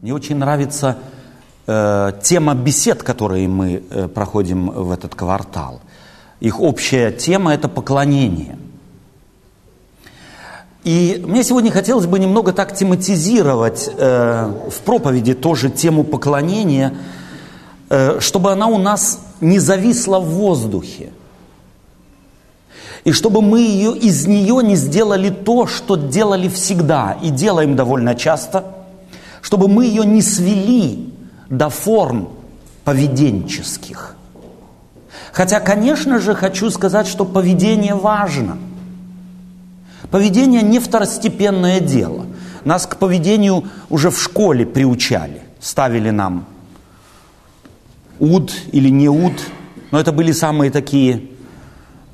Мне очень нравится э, тема бесед, которые мы э, проходим в этот квартал. Их общая тема – это поклонение. И мне сегодня хотелось бы немного так тематизировать э, в проповеди тоже тему поклонения, э, чтобы она у нас не зависла в воздухе. И чтобы мы ее, из нее не сделали то, что делали всегда и делаем довольно часто, чтобы мы ее не свели до форм поведенческих. Хотя, конечно же, хочу сказать, что поведение важно. Поведение не второстепенное дело. Нас к поведению уже в школе приучали. Ставили нам уд или не уд. Но это были самые такие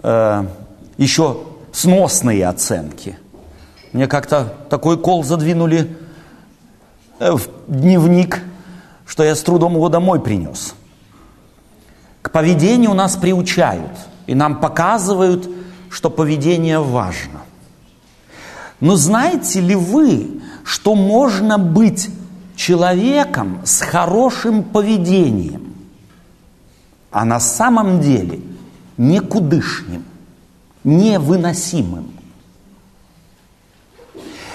э, еще сносные оценки. Мне как-то такой кол задвинули в дневник, что я с трудом его домой принес. К поведению нас приучают, и нам показывают, что поведение важно. Но знаете ли вы, что можно быть человеком с хорошим поведением, а на самом деле никудышним? невыносимым.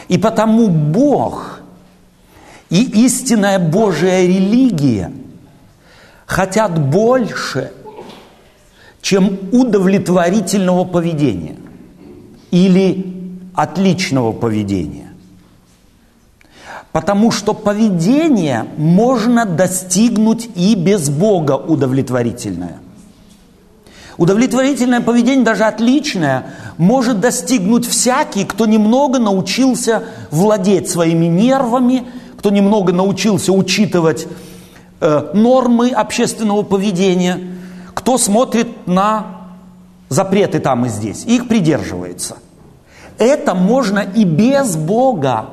И потому Бог и истинная Божья религия хотят больше, чем удовлетворительного поведения или отличного поведения. Потому что поведение можно достигнуть и без Бога удовлетворительное – Удовлетворительное поведение, даже отличное, может достигнуть всякий, кто немного научился владеть своими нервами, кто немного научился учитывать э, нормы общественного поведения, кто смотрит на запреты там и здесь, их придерживается. Это можно и без Бога.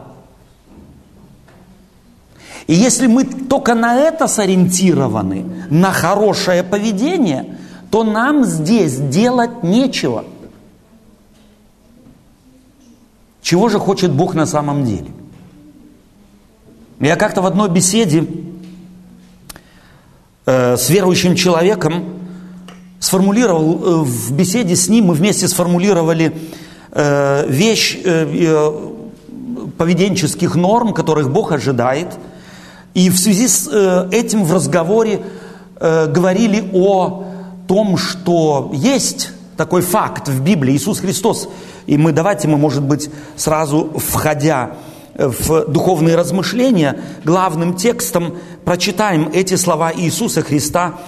И если мы только на это сориентированы, на хорошее поведение – то нам здесь делать нечего. Чего же хочет Бог на самом деле? Я как-то в одной беседе э, с верующим человеком сформулировал, э, в беседе с ним мы вместе сформулировали э, вещь поведенческих норм, которых Бог ожидает. И в связи с этим в разговоре говорили о том, что есть такой факт в Библии, Иисус Христос, и мы давайте мы, может быть, сразу входя в духовные размышления, главным текстом прочитаем эти слова Иисуса Христа,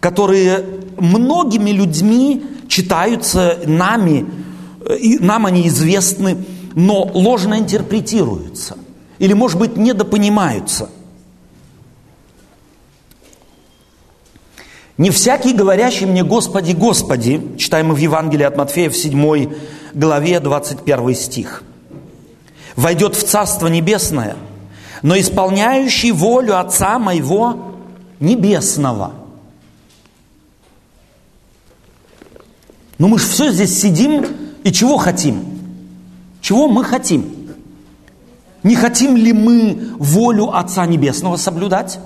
которые многими людьми читаются нами, и нам они известны, но ложно интерпретируются или, может быть, недопонимаются – Не всякий, говорящий мне «Господи, Господи», читаем мы в Евангелии от Матфея в 7 главе 21 стих, «войдет в Царство Небесное, но исполняющий волю Отца Моего Небесного». Ну мы же все здесь сидим и чего хотим? Чего мы хотим? Не хотим ли мы волю Отца Небесного соблюдать?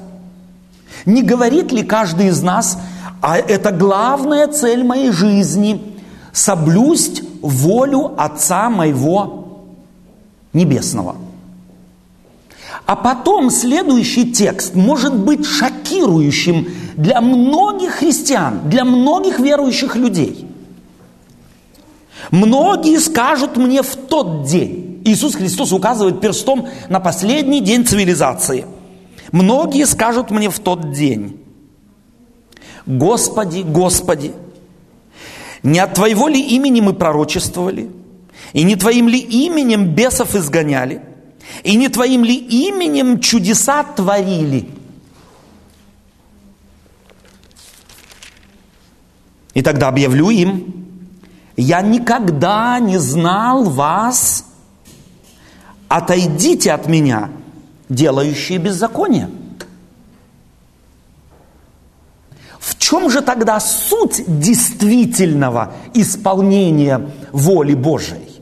Не говорит ли каждый из нас, а это главная цель моей жизни – соблюсть волю Отца моего Небесного. А потом следующий текст может быть шокирующим для многих христиан, для многих верующих людей. Многие скажут мне в тот день. Иисус Христос указывает перстом на последний день цивилизации – Многие скажут мне в тот день, Господи, Господи, не от Твоего ли имени мы пророчествовали, и не Твоим ли именем бесов изгоняли, и не Твоим ли именем чудеса творили? И тогда объявлю им, я никогда не знал вас, отойдите от меня – делающие беззаконие. В чем же тогда суть действительного исполнения воли Божией?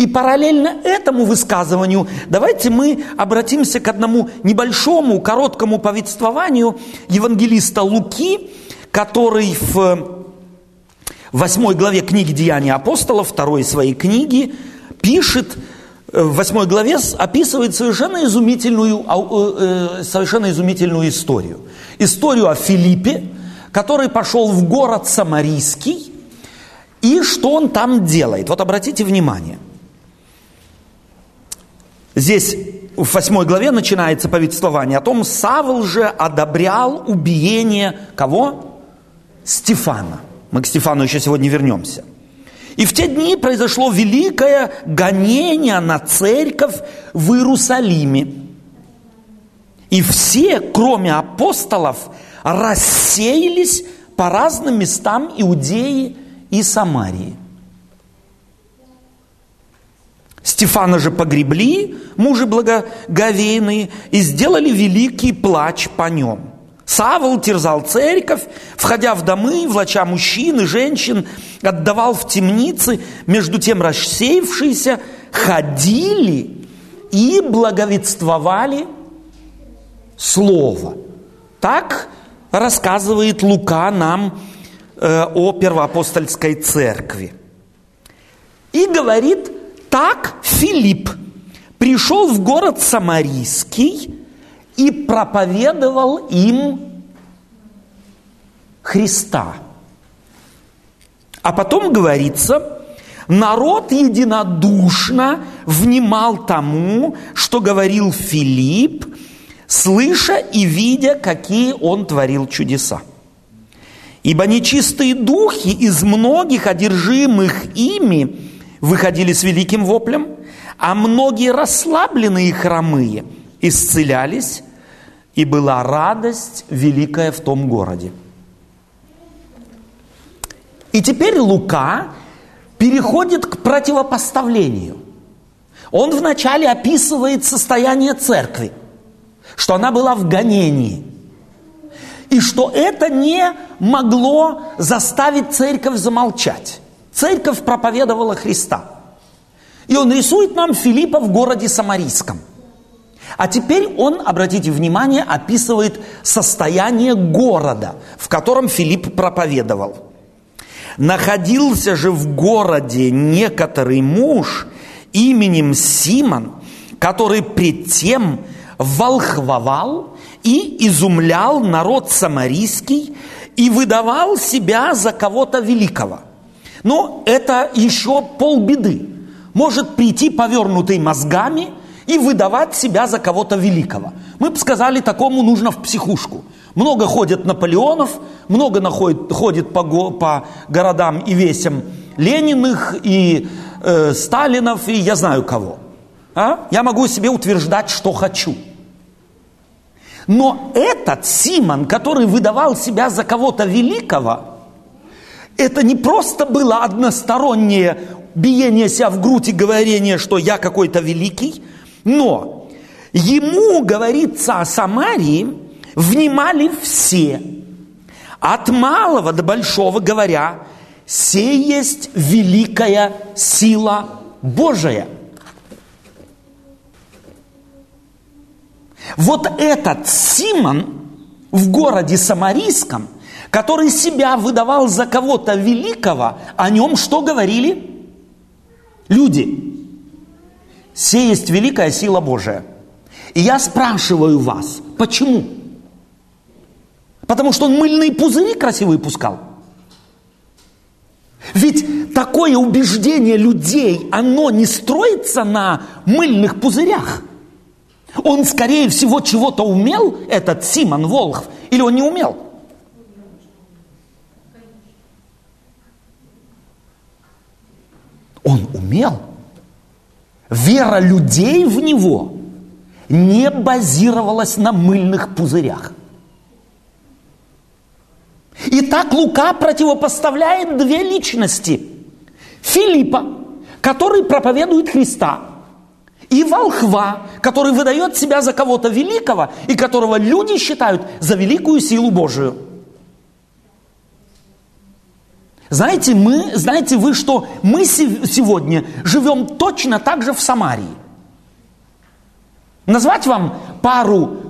И параллельно этому высказыванию давайте мы обратимся к одному небольшому, короткому повествованию евангелиста Луки, который в восьмой главе книги «Деяния апостолов», второй своей книги, пишет, э, в восьмой главе описывает совершенно изумительную, э, э, совершенно изумительную историю. Историю о Филиппе, который пошел в город Самарийский, и что он там делает. Вот обратите внимание – Здесь в восьмой главе начинается повествование о том, Савл же одобрял убиение кого? Стефана. Мы к Стефану еще сегодня вернемся. И в те дни произошло великое гонение на церковь в Иерусалиме. И все, кроме апостолов, рассеялись по разным местам Иудеи и Самарии. Стефана же погребли, мужи благоговейные, и сделали великий плач по нем. Савол терзал церковь, входя в домы, влача мужчин и женщин, отдавал в темницы, между тем рассеявшиеся ходили и благовествовали Слово. Так рассказывает Лука нам э, о первоапостольской церкви. И говорит, так Филипп пришел в город Самарийский и проповедовал им Христа. А потом говорится, народ единодушно внимал тому, что говорил Филипп, слыша и видя, какие он творил чудеса. Ибо нечистые духи из многих одержимых ими выходили с великим воплем, а многие расслабленные и хромые исцелялись, и была радость великая в том городе. И теперь Лука переходит к противопоставлению. Он вначале описывает состояние церкви, что она была в гонении, и что это не могло заставить церковь замолчать. Церковь проповедовала Христа. И он рисует нам Филиппа в городе Самарийском. А теперь он, обратите внимание, описывает состояние города, в котором Филипп проповедовал. Находился же в городе некоторый муж именем Симон, который пред тем волхвовал и изумлял народ самарийский и выдавал себя за кого-то великого – но это еще полбеды. Может прийти повернутый мозгами и выдавать себя за кого-то великого. Мы бы сказали, такому нужно в психушку. Много ходят Наполеонов, много находит, ходит по, го, по городам и весям Лениных и э, Сталинов и я знаю кого. А? Я могу себе утверждать, что хочу. Но этот Симон, который выдавал себя за кого-то великого, это не просто было одностороннее биение себя в грудь и говорение, что я какой-то великий, но ему, говорится о Самарии, внимали все. От малого до большого говоря, «Се есть великая сила Божия». Вот этот Симон в городе Самарийском – который себя выдавал за кого-то великого, о нем что говорили? Люди. Все есть великая сила Божия. И я спрашиваю вас, почему? Потому что он мыльные пузыри красивые пускал. Ведь такое убеждение людей, оно не строится на мыльных пузырях. Он, скорее всего, чего-то умел, этот Симон Волхв, или он не умел – Он умел. Вера людей в него не базировалась на мыльных пузырях. И так Лука противопоставляет две личности. Филиппа, который проповедует Христа, и волхва, который выдает себя за кого-то великого, и которого люди считают за великую силу Божию. Знаете, мы, знаете вы, что мы сегодня живем точно так же в Самарии. Назвать вам пару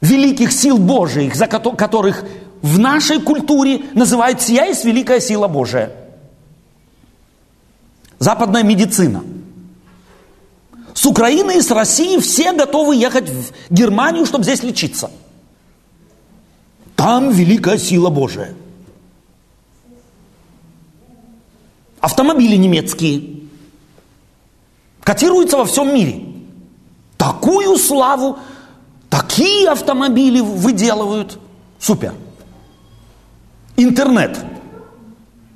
великих сил Божиих, за которых в нашей культуре называют «сия есть великая сила Божия». Западная медицина. С Украины и с России все готовы ехать в Германию, чтобы здесь лечиться. Там великая сила Божия – автомобили немецкие, котируются во всем мире. Такую славу, такие автомобили выделывают. Супер. Интернет.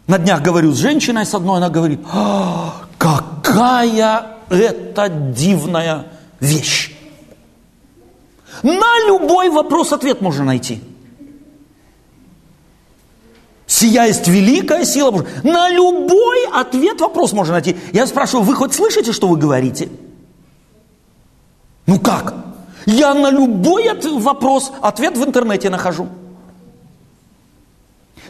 На днях говорю с женщиной, с одной она говорит, а, какая это дивная вещь. На любой вопрос ответ можно найти. Сия есть великая сила Божья. На любой ответ вопрос можно найти. Я спрашиваю, вы хоть слышите, что вы говорите? Ну как? Я на любой вопрос ответ в интернете нахожу.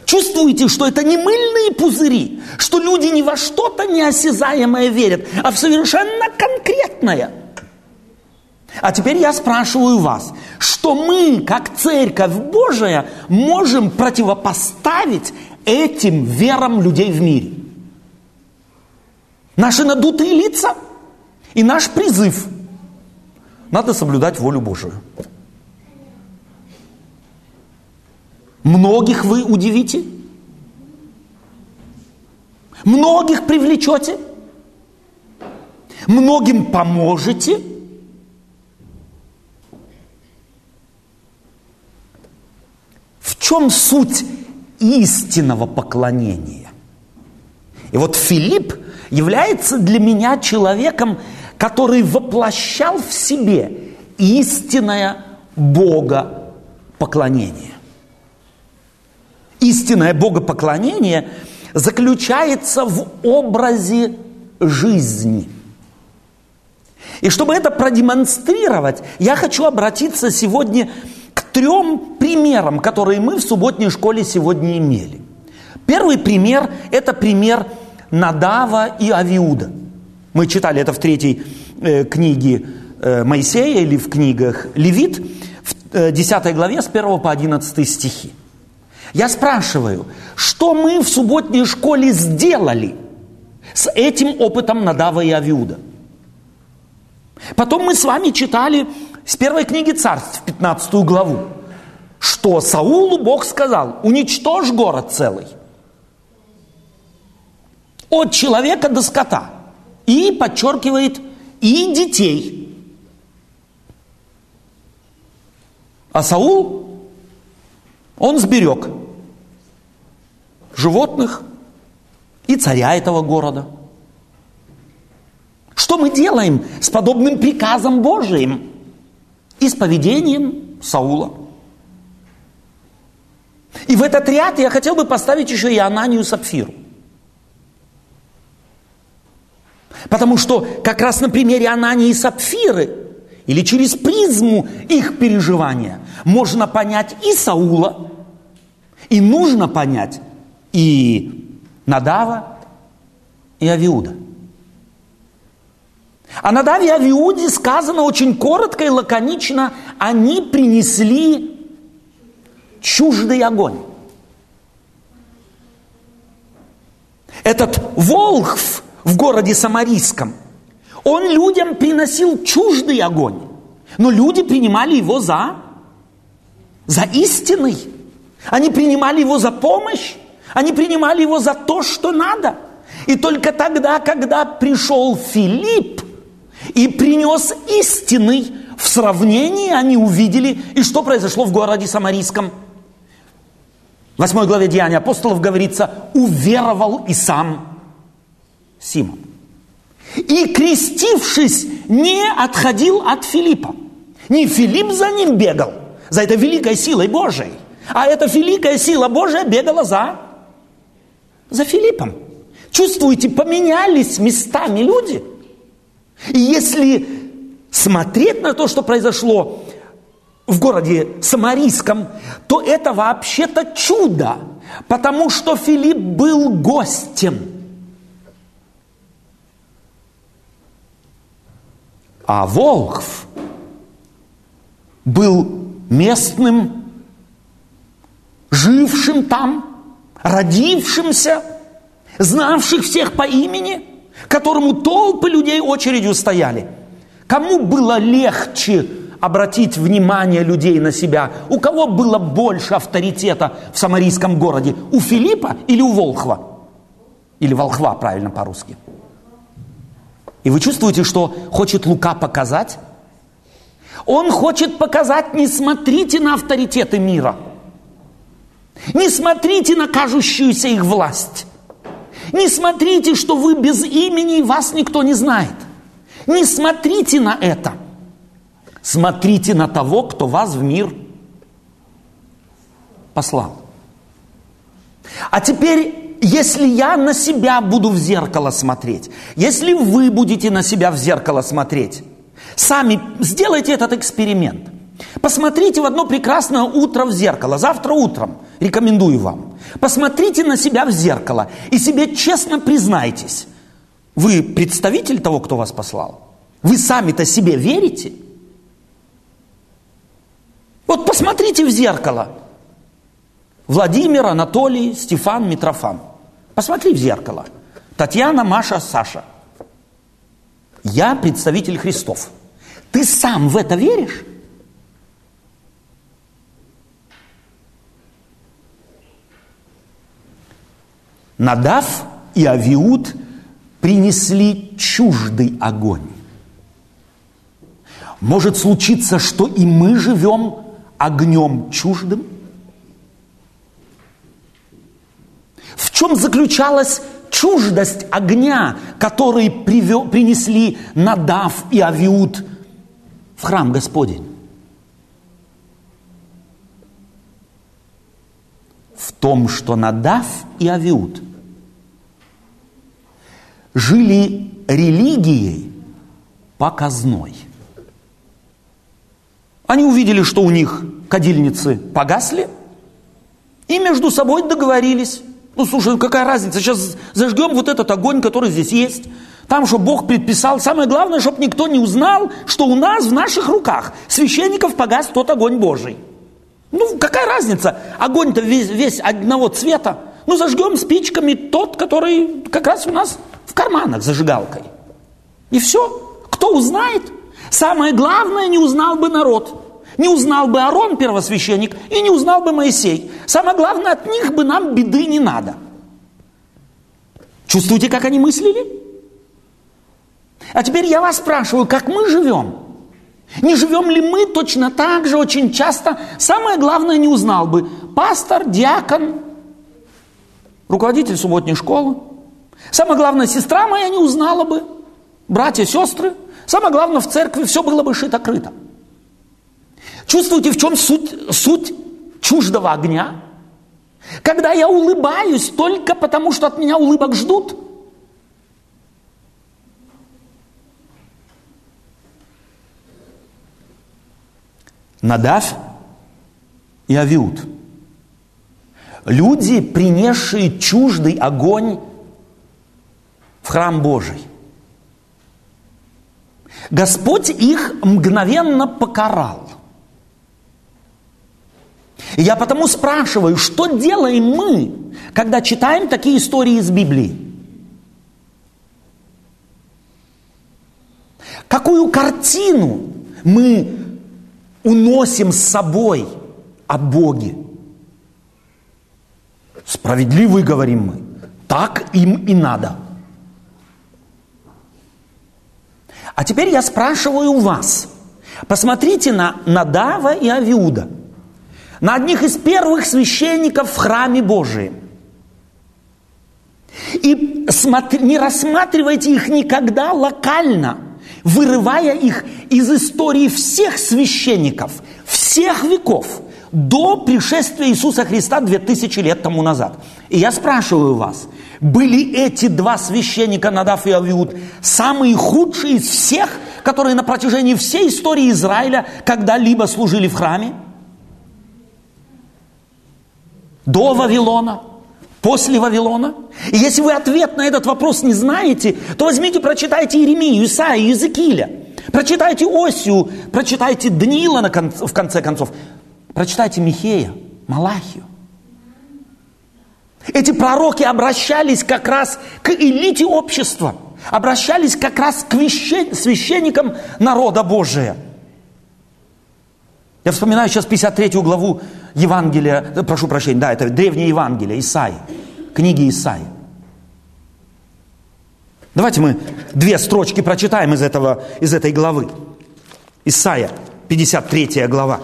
Чувствуете, что это не мыльные пузыри, что люди ни во что-то неосязаемое верят, а в совершенно конкретное – а теперь я спрашиваю вас, что мы, как Церковь Божия, можем противопоставить этим верам людей в мире? Наши надутые лица и наш призыв. Надо соблюдать волю Божию. Многих вы удивите? Многих привлечете? Многим поможете? Чем суть истинного поклонения? И вот Филипп является для меня человеком, который воплощал в себе истинное Бога поклонение. Истинное богопоклонение заключается в образе жизни. И чтобы это продемонстрировать, я хочу обратиться сегодня трем примерам, которые мы в субботней школе сегодня имели. Первый пример – это пример Надава и Авиуда. Мы читали это в третьей э, книге э, Моисея или в книгах Левит, в э, 10 главе с 1 по 11 стихи. Я спрашиваю, что мы в субботней школе сделали с этим опытом Надава и Авиуда? Потом мы с вами читали с первой книги царств, 15 главу, что Саулу Бог сказал, уничтожь город целый. От человека до скота. И подчеркивает, и детей. А Саул, он сберег животных и царя этого города. Что мы делаем с подобным приказом Божиим? И с поведением Саула. И в этот ряд я хотел бы поставить еще и Ананию Сапфиру. Потому что как раз на примере Анании и Сапфиры или через призму их переживания можно понять и Саула, и нужно понять и Надава, и Авиуда. А на Даве Авиуде сказано очень коротко и лаконично, они принесли чуждый огонь. Этот Волхв в городе Самарийском, он людям приносил чуждый огонь, но люди принимали его за, за истинный. Они принимали его за помощь, они принимали его за то, что надо. И только тогда, когда пришел Филипп, и принес истинный в сравнении, они увидели, и что произошло в городе Самарийском. В 8 главе Деяния апостолов говорится, уверовал и сам Симон. И крестившись, не отходил от Филиппа. Не Филипп за ним бегал, за этой великой силой Божией, а эта великая сила Божия бегала за, за Филиппом. Чувствуете, поменялись местами люди – и если смотреть на то, что произошло в городе Самарийском, то это вообще-то чудо. Потому что Филипп был гостем. А Волхв был местным, жившим там, родившимся, знавших всех по имени, которому толпы людей очередью стояли. Кому было легче обратить внимание людей на себя? У кого было больше авторитета в самарийском городе? У Филиппа или у Волхва? Или Волхва, правильно по-русски. И вы чувствуете, что хочет Лука показать? Он хочет показать, не смотрите на авторитеты мира. Не смотрите на кажущуюся их власть. Не смотрите, что вы без имени и вас никто не знает. Не смотрите на это. Смотрите на того, кто вас в мир послал. А теперь, если я на себя буду в зеркало смотреть, если вы будете на себя в зеркало смотреть, сами сделайте этот эксперимент. Посмотрите в одно прекрасное утро в зеркало, завтра утром, рекомендую вам. Посмотрите на себя в зеркало и себе честно признайтесь, вы представитель того, кто вас послал? Вы сами-то себе верите? Вот посмотрите в зеркало. Владимир, Анатолий, Стефан, Митрофан. Посмотри в зеркало. Татьяна, Маша, Саша. Я представитель Христов. Ты сам в это веришь? Надав и Авиуд принесли чуждый огонь. Может случиться, что и мы живем огнем чуждым? В чем заключалась чуждость огня, который привел, принесли Надав и Авиуд в храм Господень? В том, что Надав и Авиуд жили религией показной – они увидели, что у них кадильницы погасли, и между собой договорились. Ну, слушай, какая разница, сейчас зажгем вот этот огонь, который здесь есть. Там, что Бог предписал. Самое главное, чтобы никто не узнал, что у нас в наших руках священников погас тот огонь Божий. Ну, какая разница? Огонь-то весь, весь одного цвета. Ну, зажгем спичками тот, который как раз у нас в карманах зажигалкой. И все. Кто узнает? Самое главное, не узнал бы народ. Не узнал бы Арон, первосвященник, и не узнал бы Моисей. Самое главное, от них бы нам беды не надо. Чувствуете, как они мыслили? А теперь я вас спрашиваю, как мы живем? Не живем ли мы точно так же очень часто? Самое главное не узнал бы пастор, диакон, руководитель субботней школы. Самое главное, сестра моя не узнала бы, братья, сестры. Самое главное, в церкви все было бы шито-крыто. Чувствуете, в чем суть, суть чуждого огня? Когда я улыбаюсь только потому, что от меня улыбок ждут. Надав и Авиуд. Люди, принесшие чуждый огонь храм Божий. Господь их мгновенно покарал. И я потому спрашиваю, что делаем мы, когда читаем такие истории из Библии? Какую картину мы уносим с собой о Боге? Справедливый, говорим мы. Так им и надо. А теперь я спрашиваю вас. Посмотрите на Надава и Авиуда – на одних из первых священников в храме Божием. И смотри, не рассматривайте их никогда локально, вырывая их из истории всех священников, всех веков, до пришествия Иисуса Христа 2000 лет тому назад. И я спрашиваю вас, были эти два священника, Надав и Авиуд, самые худшие из всех, которые на протяжении всей истории Израиля когда-либо служили в храме? До Вавилона? После Вавилона? И если вы ответ на этот вопрос не знаете, то возьмите, прочитайте Иеремию, Исаию, Иезекииля. Прочитайте Осию, прочитайте кон- в конце концов. Прочитайте Михея, Малахию. Эти пророки обращались как раз к элите общества, обращались как раз к священникам народа Божия. Я вспоминаю сейчас 53 главу Евангелия, прошу прощения, да, это древнее Евангелие, Исаи, книги Исаи. Давайте мы две строчки прочитаем из, этого, из этой главы. Исаия, 53 глава.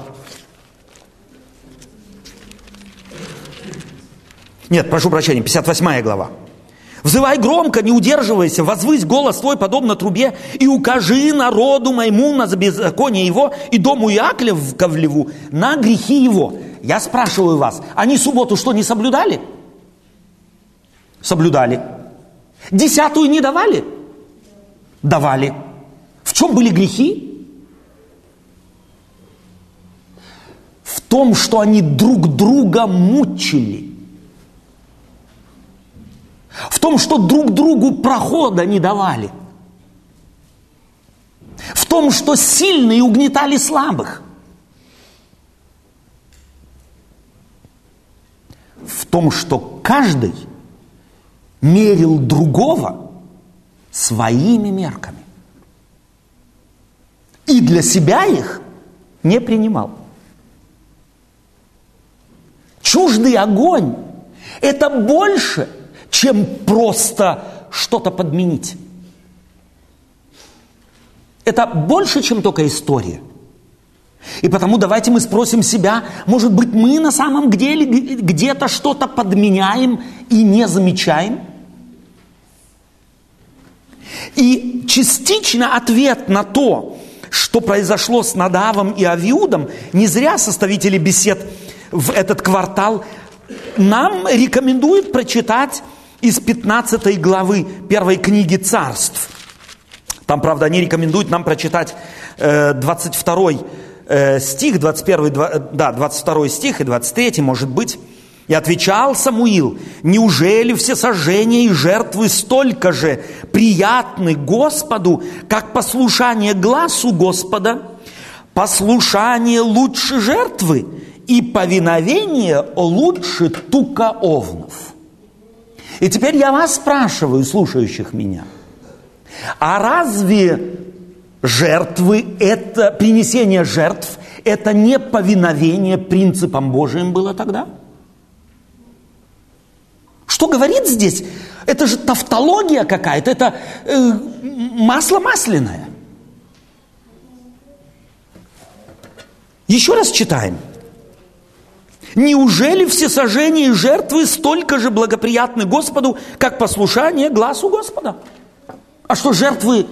Нет, прошу прощения, 58 глава. Взывай громко, не удерживайся, возвысь голос твой, подобно трубе, и укажи народу моему на беззаконие его и дому Иаковлеву на грехи его. Я спрашиваю вас, они субботу что, не соблюдали? Соблюдали. Десятую не давали? Давали. В чем были грехи? В том, что они друг друга мучили. В том, что друг другу прохода не давали. В том, что сильные угнетали слабых. В том, что каждый мерил другого своими мерками. И для себя их не принимал. Чуждый огонь – это больше, чем просто что-то подменить. Это больше, чем только история. И потому давайте мы спросим себя, может быть, мы на самом деле где-то что-то подменяем и не замечаем? И частично ответ на то, что произошло с Надавом и Авиудом, не зря составители бесед в этот квартал нам рекомендуют прочитать из 15 главы первой книги царств. Там, правда, они рекомендуют нам прочитать 22 э, э, стих, 21, да, 22 стих и 23, может быть. И отвечал Самуил, неужели все сожжения и жертвы столько же приятны Господу, как послушание глазу Господа? Послушание лучше жертвы, и повиновение лучше тука овнов. И теперь я вас спрашиваю, слушающих меня, а разве жертвы, это принесение жертв, это не повиновение принципам Божьим было тогда? Что говорит здесь? Это же тавтология какая-то, это э, масло масляное. Еще раз читаем. Неужели все сожжения и жертвы столько же благоприятны Господу, как послушание глазу Господа? А что, жертвы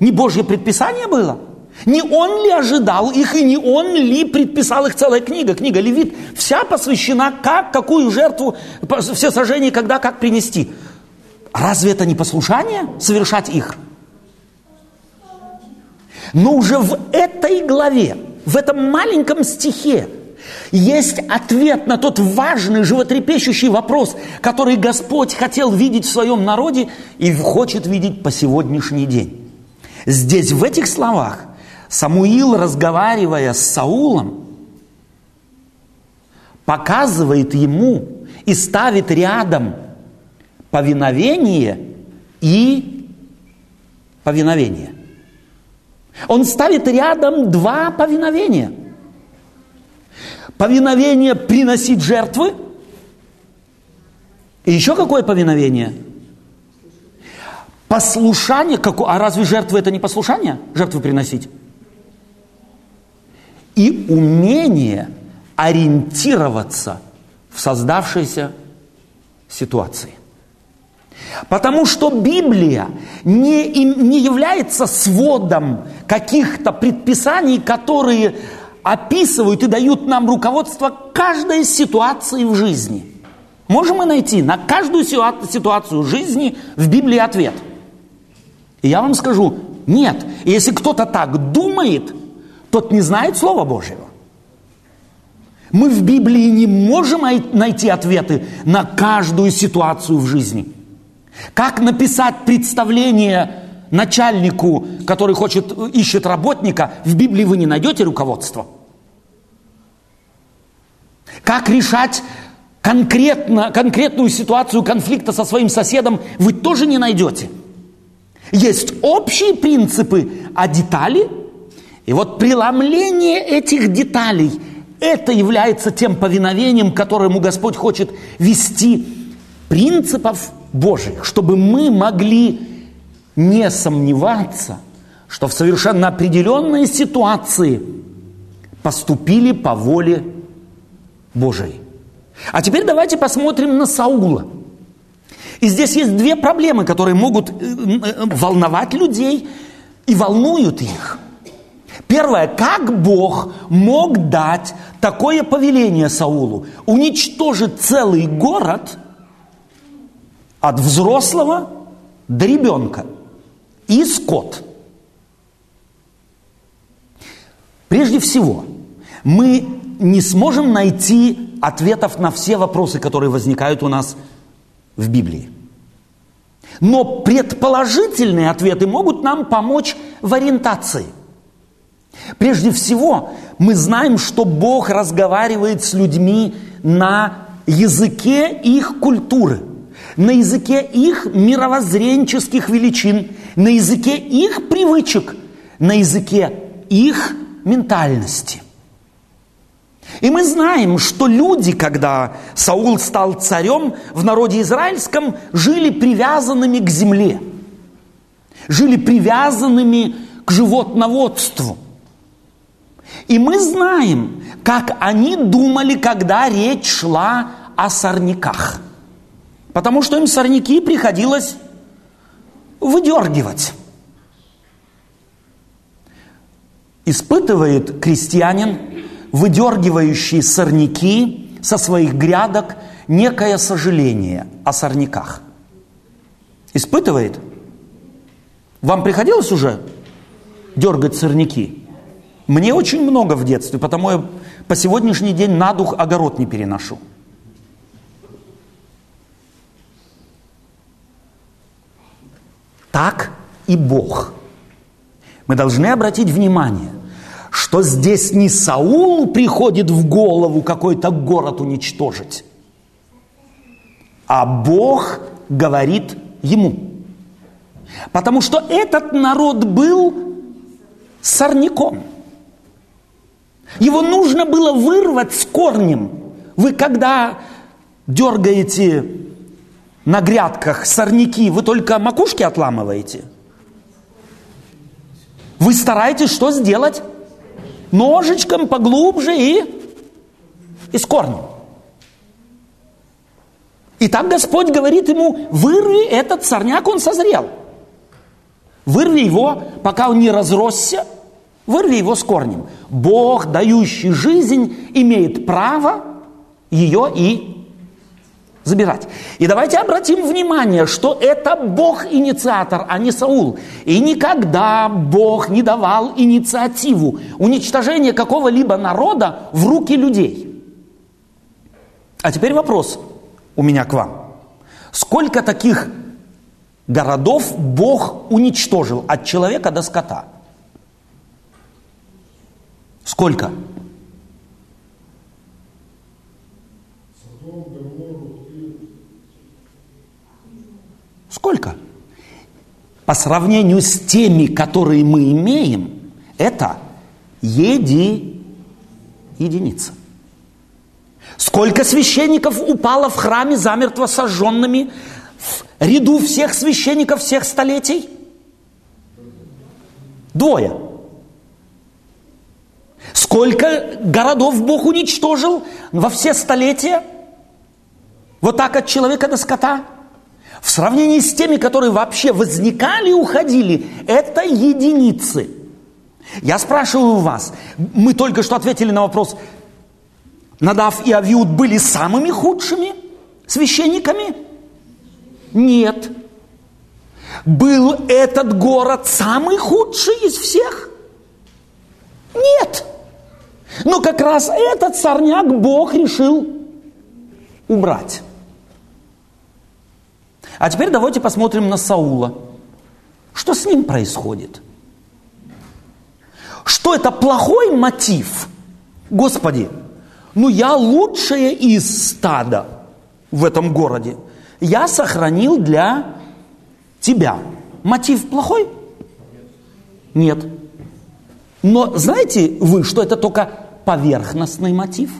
не Божье предписание было? Не он ли ожидал их, и не он ли предписал их целая книга, книга Левит, вся посвящена, как, какую жертву, все сожжения, когда, как принести. Разве это не послушание, совершать их? Но уже в этой главе, в этом маленьком стихе, есть ответ на тот важный, животрепещущий вопрос, который Господь хотел видеть в своем народе и хочет видеть по сегодняшний день. Здесь, в этих словах, Самуил, разговаривая с Саулом, показывает ему и ставит рядом повиновение и повиновение. Он ставит рядом два повиновения – Повиновение приносить жертвы. И еще какое повиновение? Послушание. А разве жертвы это не послушание? Жертвы приносить. И умение ориентироваться в создавшейся ситуации. Потому что Библия не, не является сводом каких-то предписаний, которые описывают и дают нам руководство каждой ситуации в жизни. Можем мы найти на каждую ситуацию жизни в Библии ответ? И я вам скажу, нет. И если кто-то так думает, тот не знает Слова Божьего. Мы в Библии не можем найти ответы на каждую ситуацию в жизни. Как написать представление начальнику, который хочет, ищет работника, в Библии вы не найдете руководства. Как решать конкретно, конкретную ситуацию конфликта со своим соседом, вы тоже не найдете. Есть общие принципы, а детали, и вот преломление этих деталей, это является тем повиновением, которому Господь хочет вести принципов Божьих, чтобы мы могли не сомневаться, что в совершенно определенной ситуации поступили по воле Божией. А теперь давайте посмотрим на Саула. И здесь есть две проблемы, которые могут э, э, волновать людей и волнуют их. Первое, как Бог мог дать такое повеление Саулу, уничтожить целый город от взрослого до ребенка – и скот. Прежде всего, мы не сможем найти ответов на все вопросы, которые возникают у нас в Библии. Но предположительные ответы могут нам помочь в ориентации. Прежде всего, мы знаем, что Бог разговаривает с людьми на языке их культуры – на языке их мировоззренческих величин, на языке их привычек, на языке их ментальности. И мы знаем, что люди, когда Саул стал царем в народе израильском, жили привязанными к земле, жили привязанными к животноводству. И мы знаем, как они думали, когда речь шла о сорняках – Потому что им сорняки приходилось выдергивать. Испытывает крестьянин, выдергивающий сорняки со своих грядок, некое сожаление о сорняках. Испытывает? Вам приходилось уже дергать сорняки? Мне очень много в детстве, потому я по сегодняшний день на дух огород не переношу. Так и Бог. Мы должны обратить внимание, что здесь не Саулу приходит в голову какой-то город уничтожить, а Бог говорит ему. Потому что этот народ был сорняком. Его нужно было вырвать с корнем. Вы когда дергаете на грядках сорняки, вы только макушки отламываете. Вы стараетесь что сделать? Ножичком поглубже и, и с корнем. И так Господь говорит ему, вырви этот сорняк, он созрел. Вырви его, пока он не разросся, вырви его с корнем. Бог, дающий жизнь, имеет право ее и забирать. И давайте обратим внимание, что это Бог инициатор, а не Саул. И никогда Бог не давал инициативу уничтожения какого-либо народа в руки людей. А теперь вопрос у меня к вам. Сколько таких городов Бог уничтожил от человека до скота? Сколько? Сколько? По сравнению с теми, которые мы имеем, это еди единица. Сколько священников упало в храме замертво сожженными в ряду всех священников всех столетий? Двое. Сколько городов Бог уничтожил во все столетия? Вот так от человека до скота – в сравнении с теми, которые вообще возникали и уходили, это единицы. Я спрашиваю вас, мы только что ответили на вопрос, Надав и Авиуд были самыми худшими священниками? Нет. Был этот город самый худший из всех? Нет. Но как раз этот сорняк Бог решил убрать. А теперь давайте посмотрим на Саула. Что с ним происходит? Что это плохой мотив? Господи, ну я лучшее из стада в этом городе. Я сохранил для тебя. Мотив плохой? Нет. Но знаете вы, что это только поверхностный мотив?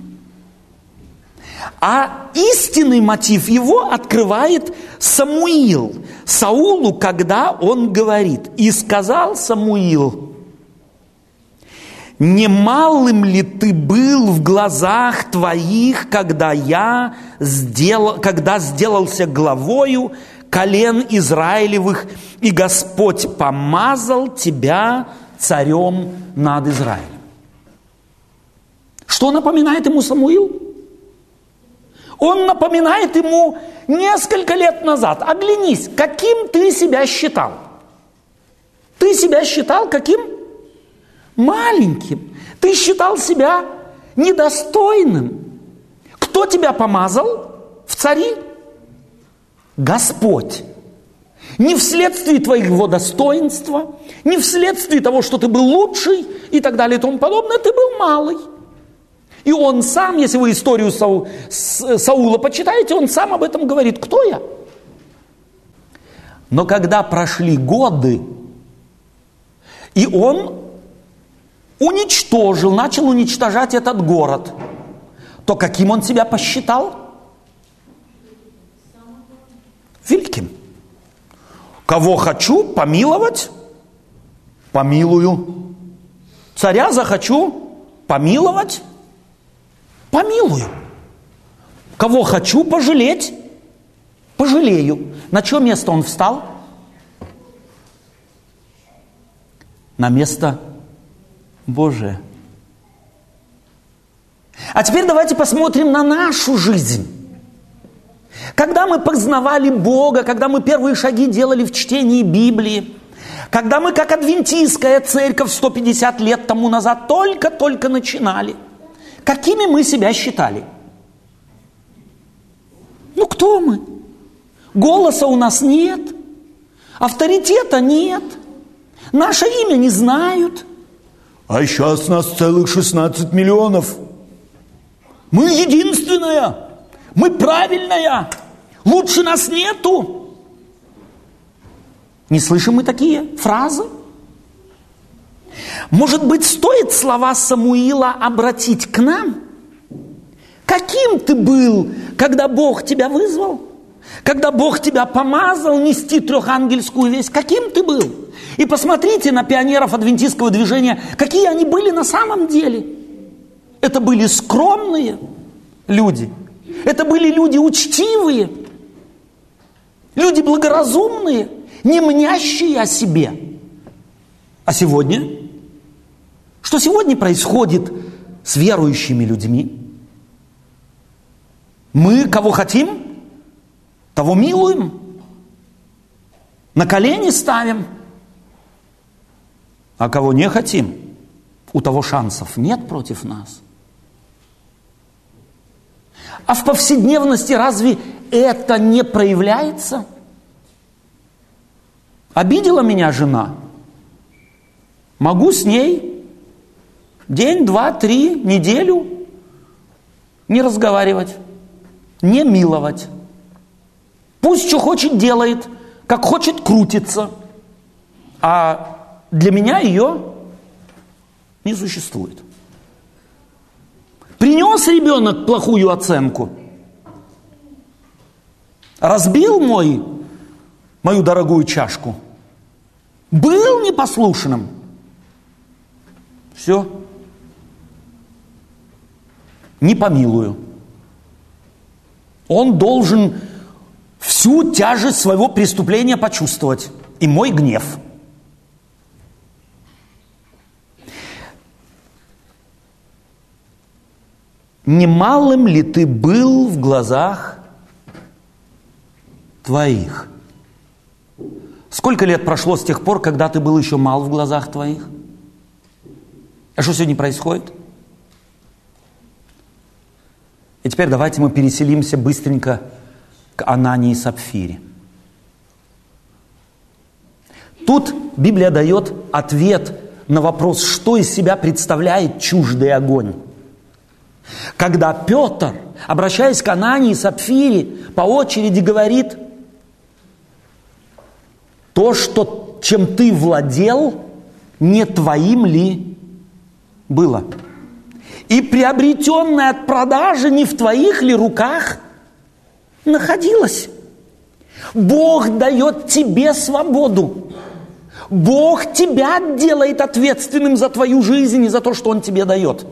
А истинный мотив его открывает Самуил Саулу, когда он говорит, «И сказал Самуил, немалым ли ты был в глазах твоих, когда я сделал, когда сделался главою колен Израилевых, и Господь помазал тебя царем над Израилем. Что напоминает ему Самуил? Он напоминает ему несколько лет назад. Оглянись, каким ты себя считал. Ты себя считал каким? Маленьким. Ты считал себя недостойным. Кто тебя помазал в цари? Господь. Не вследствие твоего достоинства, не вследствие того, что ты был лучший и так далее и тому подобное, ты был малый. И он сам, если вы историю Сау, Саула почитаете, он сам об этом говорит. Кто я? Но когда прошли годы, и он уничтожил, начал уничтожать этот город, то каким он себя посчитал? Великим. Кого хочу помиловать, помилую. Царя захочу помиловать, помилую. Кого хочу пожалеть, пожалею. На чье место он встал? На место Божие. А теперь давайте посмотрим на нашу жизнь. Когда мы познавали Бога, когда мы первые шаги делали в чтении Библии, когда мы, как адвентийская церковь 150 лет тому назад, только-только начинали, какими мы себя считали? Ну, кто мы? Голоса у нас нет, авторитета нет, наше имя не знают. А сейчас нас целых 16 миллионов. Мы единственная, мы правильная, лучше нас нету. Не слышим мы такие фразы? Может быть, стоит слова Самуила обратить к нам? Каким ты был, когда Бог тебя вызвал? Когда Бог тебя помазал нести трехангельскую весть? Каким ты был? И посмотрите на пионеров адвентистского движения, какие они были на самом деле. Это были скромные люди. Это были люди учтивые. Люди благоразумные – не мнящие о себе. А сегодня? Что сегодня происходит с верующими людьми? Мы кого хотим, того милуем, на колени ставим, а кого не хотим, у того шансов нет против нас. А в повседневности разве это не проявляется? Обидела меня жена. Могу с ней день, два, три, неделю не разговаривать, не миловать. Пусть что хочет делает, как хочет крутится. А для меня ее не существует. Принес ребенок плохую оценку. Разбил мой мою дорогую чашку, был непослушным, все, не помилую. Он должен всю тяжесть своего преступления почувствовать. И мой гнев. Немалым ли ты был в глазах твоих? Сколько лет прошло с тех пор, когда ты был еще мал в глазах твоих? А что сегодня происходит? Теперь давайте мы переселимся быстренько к Анании и Сапфире. Тут Библия дает ответ на вопрос, что из себя представляет чуждый огонь. Когда Петр, обращаясь к Анании и Сапфире, по очереди говорит, то, что, чем ты владел, не твоим ли было? И приобретенное от продажи не в твоих ли руках находилось? Бог дает тебе свободу. Бог тебя делает ответственным за твою жизнь и за то, что Он тебе дает.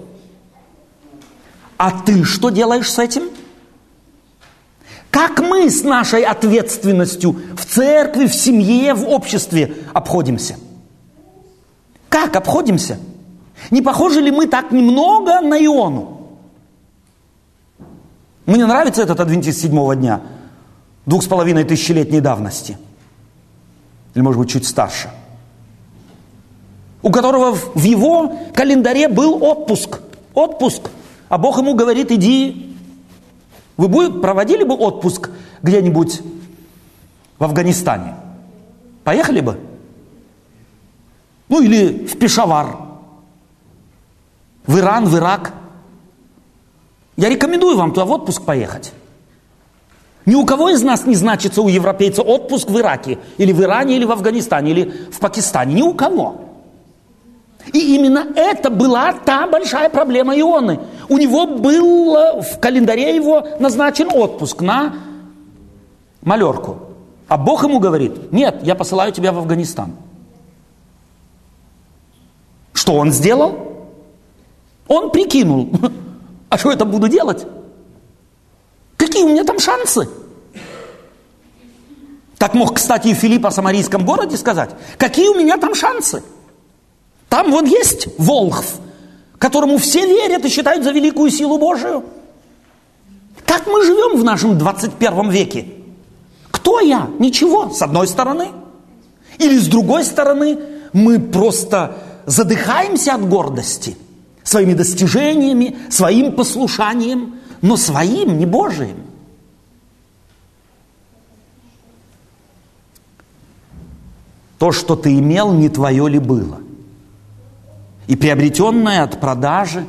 А ты что делаешь с этим? Как мы с нашей ответственностью в церкви, в семье, в обществе обходимся? Как обходимся? Не похожи ли мы так немного на Иону? Мне нравится этот адвентист седьмого дня, двух с половиной тысячелетней давности. Или, может быть, чуть старше – у которого в его календаре был отпуск. Отпуск. А Бог ему говорит, иди. Вы бы проводили бы отпуск где-нибудь в Афганистане? Поехали бы? Ну или в Пешавар, в Иран, в Ирак. Я рекомендую вам туда в отпуск поехать. Ни у кого из нас не значится у европейца отпуск в Ираке, или в Иране, или в Афганистане, или в Пакистане. Ни у кого. И именно это была та большая проблема Ионы. У него был в календаре его назначен отпуск на малерку. А Бог ему говорит, нет, я посылаю тебя в Афганистан. Что он сделал? Он прикинул, а что я там буду делать? Какие у меня там шансы? Так мог, кстати, и Филипп о самарийском городе сказать. Какие у меня там шансы? Там вон есть Волхв, которому все верят и считают за великую силу Божию. Как мы живем в нашем 21 веке? Кто я? Ничего, с одной стороны. Или с другой стороны, мы просто задыхаемся от гордости своими достижениями, своим послушанием, но своим, не Божиим. То, что ты имел, не твое ли было – и приобретенное от продажи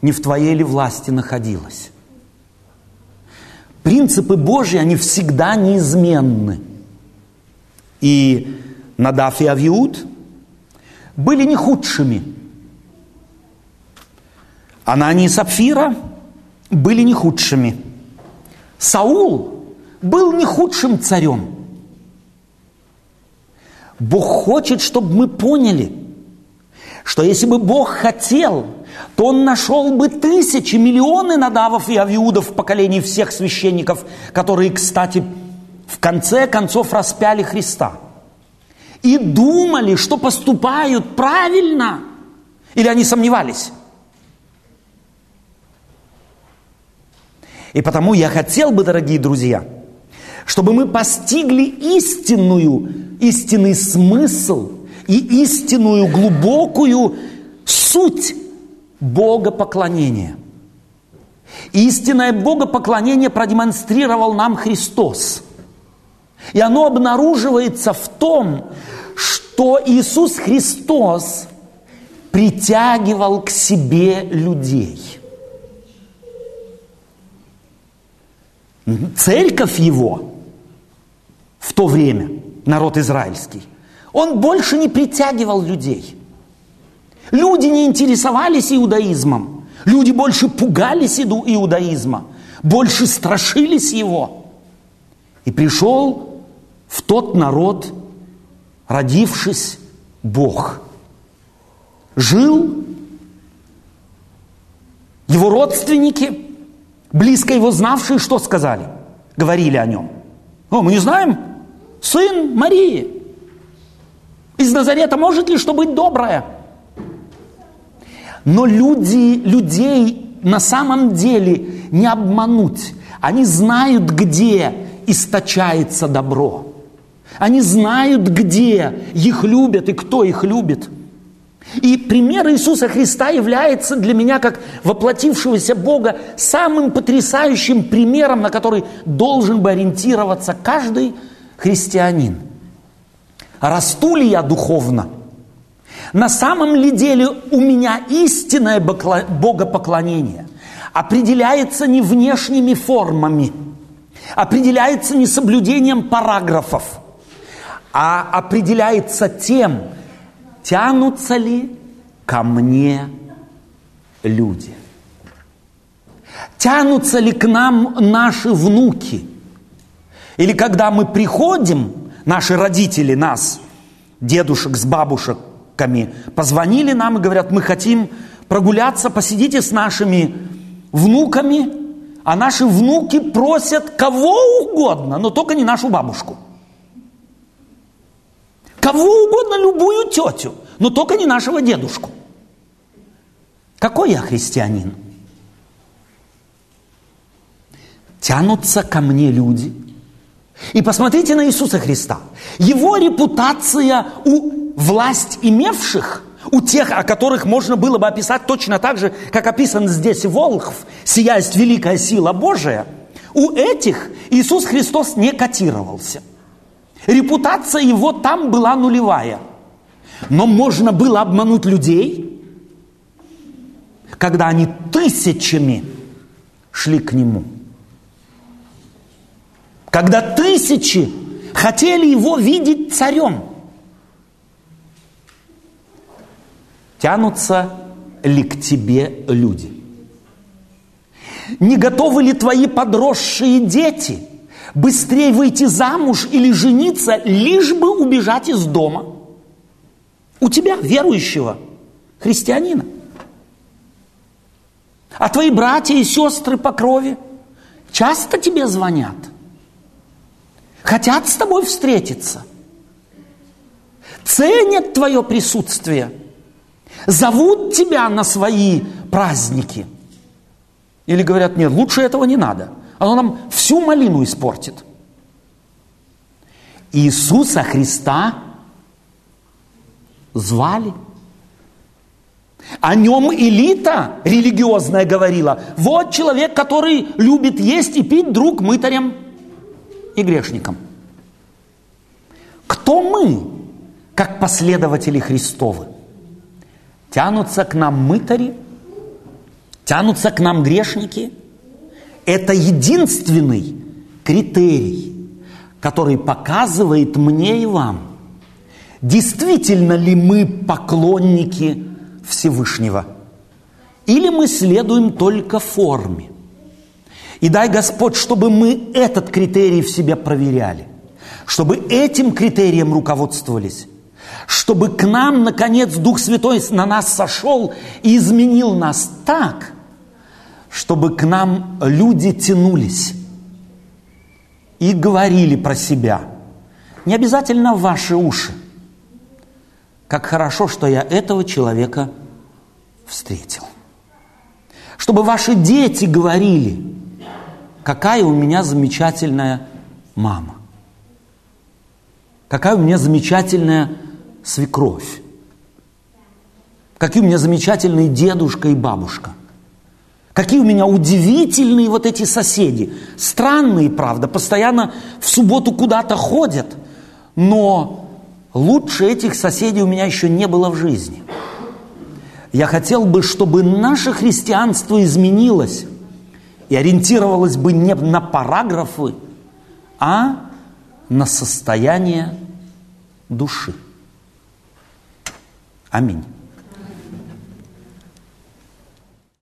не в твоей ли власти находилось. Принципы Божьи, они всегда неизменны. И Надав и Авиуд были не худшими. Анани и Сапфира были не худшими. Саул был не худшим царем. Бог хочет, чтобы мы поняли – что если бы Бог хотел, то Он нашел бы тысячи, миллионы надавов и авиудов в поколении всех священников, которые, кстати, в конце концов распяли Христа. И думали, что поступают правильно. Или они сомневались? И потому я хотел бы, дорогие друзья, чтобы мы постигли истинную, истинный смысл – и истинную глубокую суть богопоклонения. Истинное богопоклонение продемонстрировал нам Христос. И оно обнаруживается в том, что Иисус Христос притягивал к себе людей. Церковь его в то время, народ израильский, он больше не притягивал людей. Люди не интересовались иудаизмом. Люди больше пугались иудаизма, больше страшились его. И пришел в тот народ, родившись Бог. Жил его родственники, близко его знавшие, что сказали? Говорили о нем. О, мы не знаем. Сын Марии. Из Назарета может ли что быть доброе? Но люди, людей на самом деле не обмануть. Они знают, где источается добро. Они знают, где их любят и кто их любит. И пример Иисуса Христа является для меня, как воплотившегося Бога, самым потрясающим примером, на который должен бы ориентироваться каждый христианин. Расту ли я духовно? На самом ли деле у меня истинное богопоклонение определяется не внешними формами, определяется не соблюдением параграфов, а определяется тем, тянутся ли ко мне люди. Тянутся ли к нам наши внуки? Или когда мы приходим, наши родители нас, дедушек с бабушками, позвонили нам и говорят, мы хотим прогуляться, посидите с нашими внуками, а наши внуки просят кого угодно, но только не нашу бабушку – Кого угодно, любую тетю, но только не нашего дедушку. Какой я христианин? Тянутся ко мне люди. И посмотрите на Иисуса Христа. Его репутация у власть имевших, у тех, о которых можно было бы описать точно так же, как описан здесь Волхв, сияет великая сила Божия, у этих Иисус Христос не котировался. Репутация его там была нулевая. Но можно было обмануть людей, когда они тысячами шли к нему. Когда тысячи хотели его видеть царем. Тянутся ли к тебе люди? Не готовы ли твои подросшие дети – быстрее выйти замуж или жениться, лишь бы убежать из дома. У тебя, верующего, христианина. А твои братья и сестры по крови часто тебе звонят. Хотят с тобой встретиться. Ценят твое присутствие. Зовут тебя на свои праздники. Или говорят, нет, лучше этого не надо – оно нам всю малину испортит. Иисуса Христа звали. О нем элита религиозная говорила. Вот человек, который любит есть и пить друг мытарям и грешникам. Кто мы, как последователи Христовы? Тянутся к нам мытари, тянутся к нам грешники – это единственный критерий, который показывает мне и вам, действительно ли мы поклонники Всевышнего, или мы следуем только форме. И дай Господь, чтобы мы этот критерий в себе проверяли, чтобы этим критерием руководствовались, чтобы к нам, наконец, Дух Святой на нас сошел и изменил нас так – чтобы к нам люди тянулись и говорили про себя. Не обязательно ваши уши. Как хорошо, что я этого человека встретил. Чтобы ваши дети говорили, какая у меня замечательная мама. Какая у меня замечательная свекровь. Какие у меня замечательные дедушка и бабушка. Какие у меня удивительные вот эти соседи. Странные, правда, постоянно в субботу куда-то ходят. Но лучше этих соседей у меня еще не было в жизни. Я хотел бы, чтобы наше христианство изменилось и ориентировалось бы не на параграфы, а на состояние души. Аминь.